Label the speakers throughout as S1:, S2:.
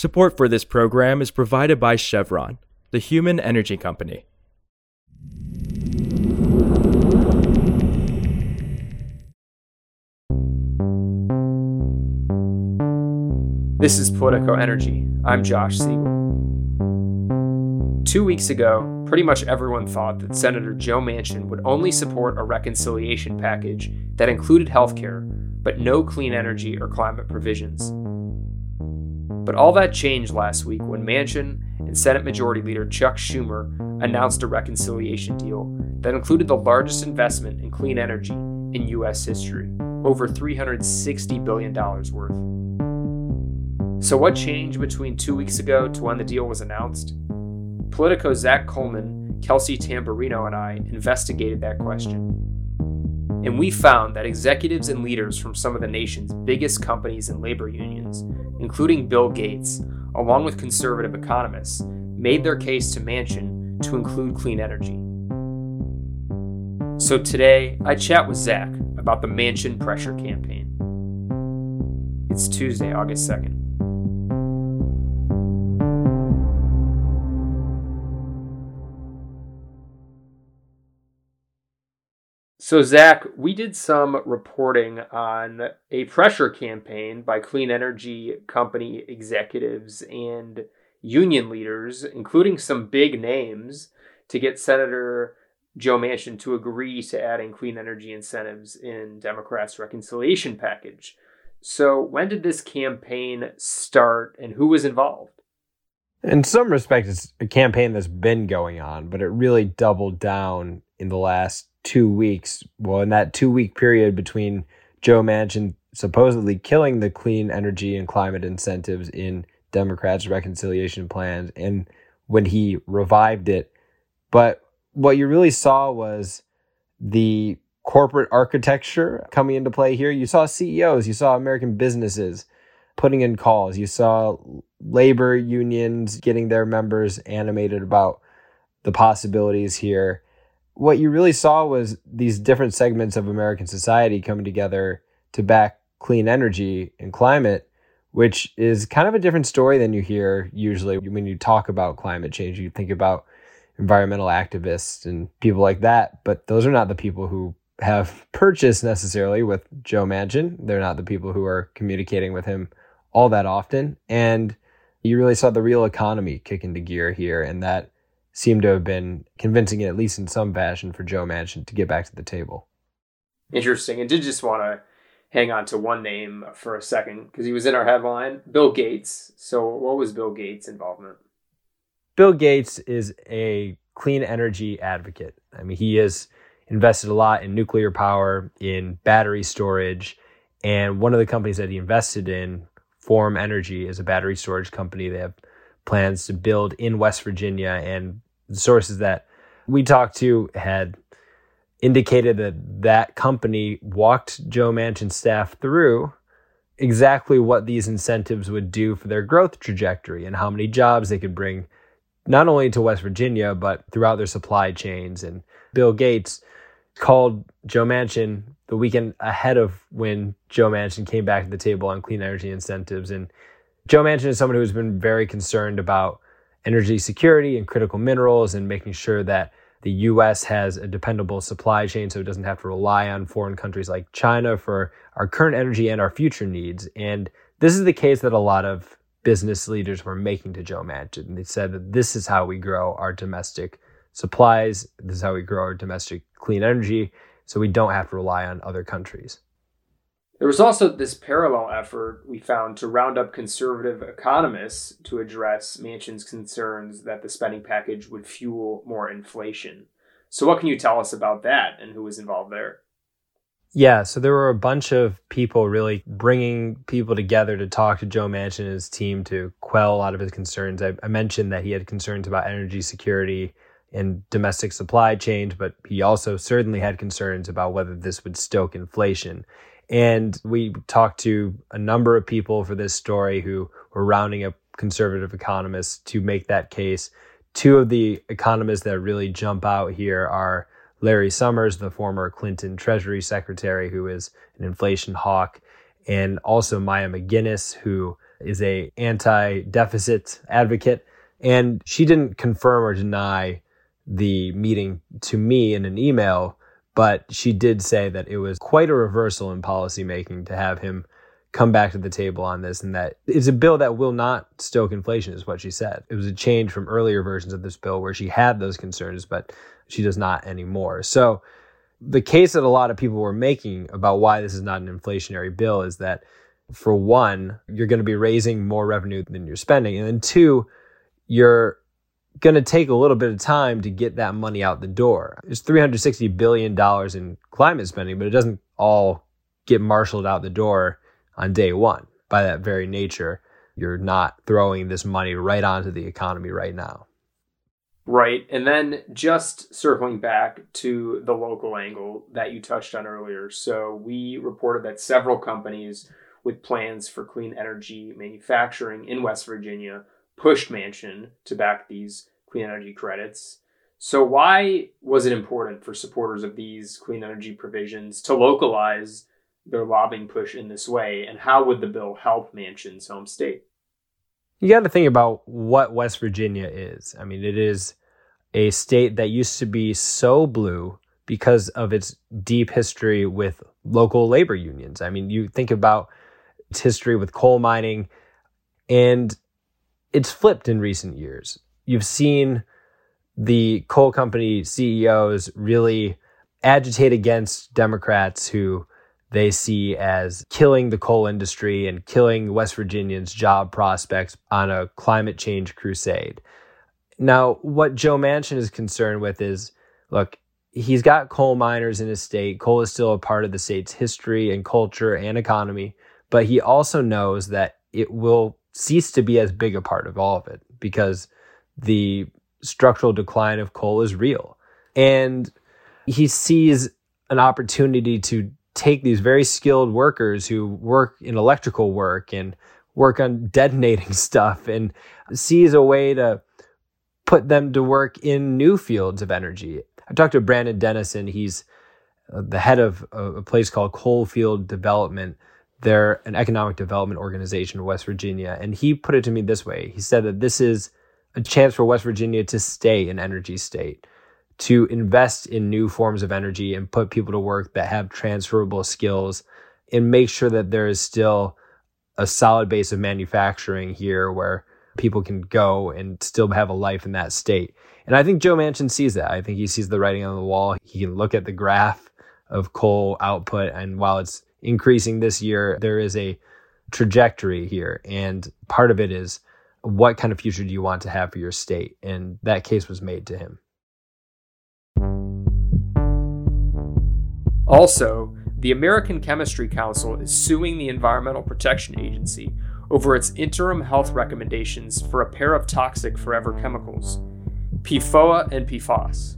S1: Support for this program is provided by Chevron, the human energy company.
S2: This is Politico Energy. I'm Josh Siegel. Two weeks ago, pretty much everyone thought that Senator Joe Manchin would only support a reconciliation package that included healthcare, but no clean energy or climate provisions. But all that changed last week when Manchin and Senate Majority Leader Chuck Schumer announced a reconciliation deal that included the largest investment in clean energy in U.S. history, over $360 billion worth. So, what changed between two weeks ago to when the deal was announced? Politico Zack Colman, Kelsey Tamborrino, and I investigated that question. And we found that executives and leaders from some of the nation's biggest companies and labor unions, including Bill Gates, along with conservative economists, made their case to Manchin to include clean energy. So today, I chat with Zack about the Manchin pressure campaign. It's Tuesday, August 2nd. So, Zack, we did some reporting on a pressure campaign by clean energy company executives and union leaders, including some big names, to get Senator Joe Manchin to agree to adding clean energy incentives in Democrats' reconciliation package. So, when did this campaign start and who was involved?
S3: In some respects, it's a campaign that's been going on, but it really doubled down in the last two weeks. Well, in that two week period between Joe Manchin supposedly killing the clean energy and climate incentives in Democrats' reconciliation plans and when he revived it. But what you really saw was the corporate architecture coming into play here. You saw CEOs, you saw American businesses putting in calls, you saw labor unions getting their members animated about the possibilities here what you really saw was these different segments of American society coming together to back clean energy and climate, which is kind of a different story than you hear usually when you talk about climate change. You think about environmental activists and people like that, but those are not the people who have purchased necessarily with Joe Manchin. They're not the people who are communicating with him all that often. And you really saw the real economy kick into gear here, and that seemed to have been convincing, at least in some fashion, for Joe Manchin to get back to the table.
S2: Interesting. And did just want to hang on to one name for a second because he was in our headline Bill Gates. So, what was Bill Gates' involvement?
S3: Bill Gates is a clean energy advocate. I mean, he has invested a lot in nuclear power, in battery storage, and one of the companies that he invested in, Form Energy, is a battery storage company. They have plans to build in West Virginia, and the sources that we talked to had indicated that that company walked Joe Manchin's staff through exactly what these incentives would do for their growth trajectory and how many jobs they could bring not only to West Virginia but throughout their supply chains. And Bill Gates called Joe Manchin the weekend ahead of when Joe Manchin came back to the table on clean energy incentives. And Joe Manchin is someone who's been very concerned about energy security and critical minerals and making sure that the US has a dependable supply chain so it doesn't have to rely on foreign countries like China for our current energy and our future needs. And this is the case that a lot of business leaders were making to Joe Manchin. They said that this is how we grow our domestic supplies, this is how we grow our domestic clean energy, so we don't have to rely on other countries.
S2: There was also this parallel effort we found to round up conservative economists to address Manchin's concerns that the spending package would fuel more inflation. So, what can you tell us about that and who was involved there?
S3: Yeah, so there were a bunch of people really bringing people together to talk to Joe Manchin and his team to quell a lot of his concerns. I, I mentioned that he had concerns about energy security and domestic supply chains, but he also certainly had concerns about whether this would stoke inflation. And we talked to a number of people for this story who were rounding up conservative economists to make that case. Two of the economists that really jump out here are Larry Summers, the former Clinton Treasury Secretary, who is an inflation hawk, and also Maya MacGuineas, who is a anti-deficit advocate, and she didn't confirm or deny the meeting to me in an email, but she did say that it was quite a reversal in policymaking to have him come back to the table on this and that it's a bill that will not stoke inflation is what she said. It was a change from earlier versions of this bill where she had those concerns but she does not anymore. So the case that a lot of people were making about why this is not an inflationary bill is that for one, you're going to be raising more revenue than you're spending and then two, you're going to take a little bit of time to get that money out the door. It's 360 billion dollars in climate spending, but it doesn't all get marshaled out the door on day one. By that very nature, you're not throwing this money right onto the economy right now.
S2: Right. And then just circling back to the local angle that you touched on earlier. So we reported that several companies with plans for clean energy manufacturing in West Virginia pushed Manchin to back these clean energy credits. So, why was it important for supporters of these clean energy provisions to localize their lobbying push in this way, and how would the bill help Manchin's home state?
S3: You got to think about what West Virginia is. I mean, it is a state that used to be so blue because of its deep history with local labor unions. I mean, you think about its history with coal mining, and it's flipped in recent years. You've seen the coal company CEOs really agitate against Democrats who they see as killing the coal industry and killing West Virginians' job prospects on a climate change crusade. Now, what Joe Manchin is concerned with is look, he's got coal miners in his state. Coal is still a part of the state's history and culture and economy, but he also knows that it will cease to be as big a part of all of it because the structural decline of coal is real. And he sees an opportunity to take these very skilled workers who work in electrical work and work on detonating stuff and sees a way to put them to work in new fields of energy. I talked to Brandon Dennison. He's uh, the head of a place called Coalfield Development. They're an economic development organization in West Virginia. And he put it to me this way He said that this is a chance for West Virginia to stay an energy state to invest in new forms of energy and put people to work that have transferable skills and make sure that there is still a solid base of manufacturing here where people can go and still have a life in that state. And I think Joe Manchin sees that. I think he sees the writing on the wall. He can look at the graph of coal output and while it's increasing this year, there is a trajectory here and part of it is what kind of future do you want to have for your state? And that case was made to him.
S2: Also, the American Chemistry Council is suing the Environmental Protection Agency over its interim health recommendations for a pair of toxic forever chemicals, PFOA and PFOS.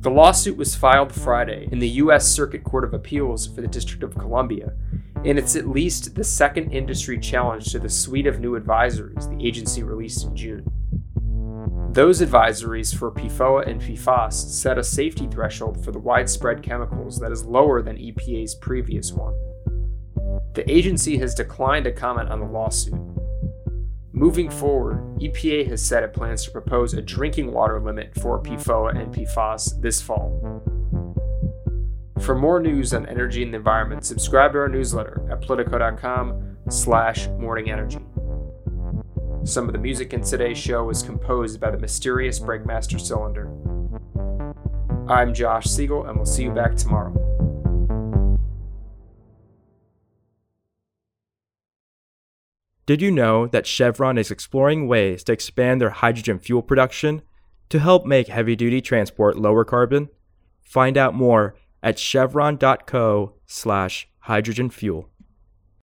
S2: The lawsuit was filed Friday in the U.S. Circuit Court of Appeals for the District of Columbia, and it's at least the second industry challenge to the suite of new advisories the agency released in June. Those advisories for PFOA and PFOS set a safety threshold for the widespread chemicals that is lower than EPA's previous one. The agency has declined to comment on the lawsuit. Moving forward, EPA has said it plans to propose a drinking water limit for PFOA and PFOS this fall. For more news on energy and the environment, subscribe to our newsletter at politico.com slash morningenergy. Some of the music in today's show was composed by the mysterious Breakmaster Cylinder. I'm Josh Siegel, and we'll see you back tomorrow.
S1: Did you know that Chevron is exploring ways to expand their hydrogen fuel production to help make heavy duty transport lower carbon? Find out more at chevron.co slash hydrogen fuel.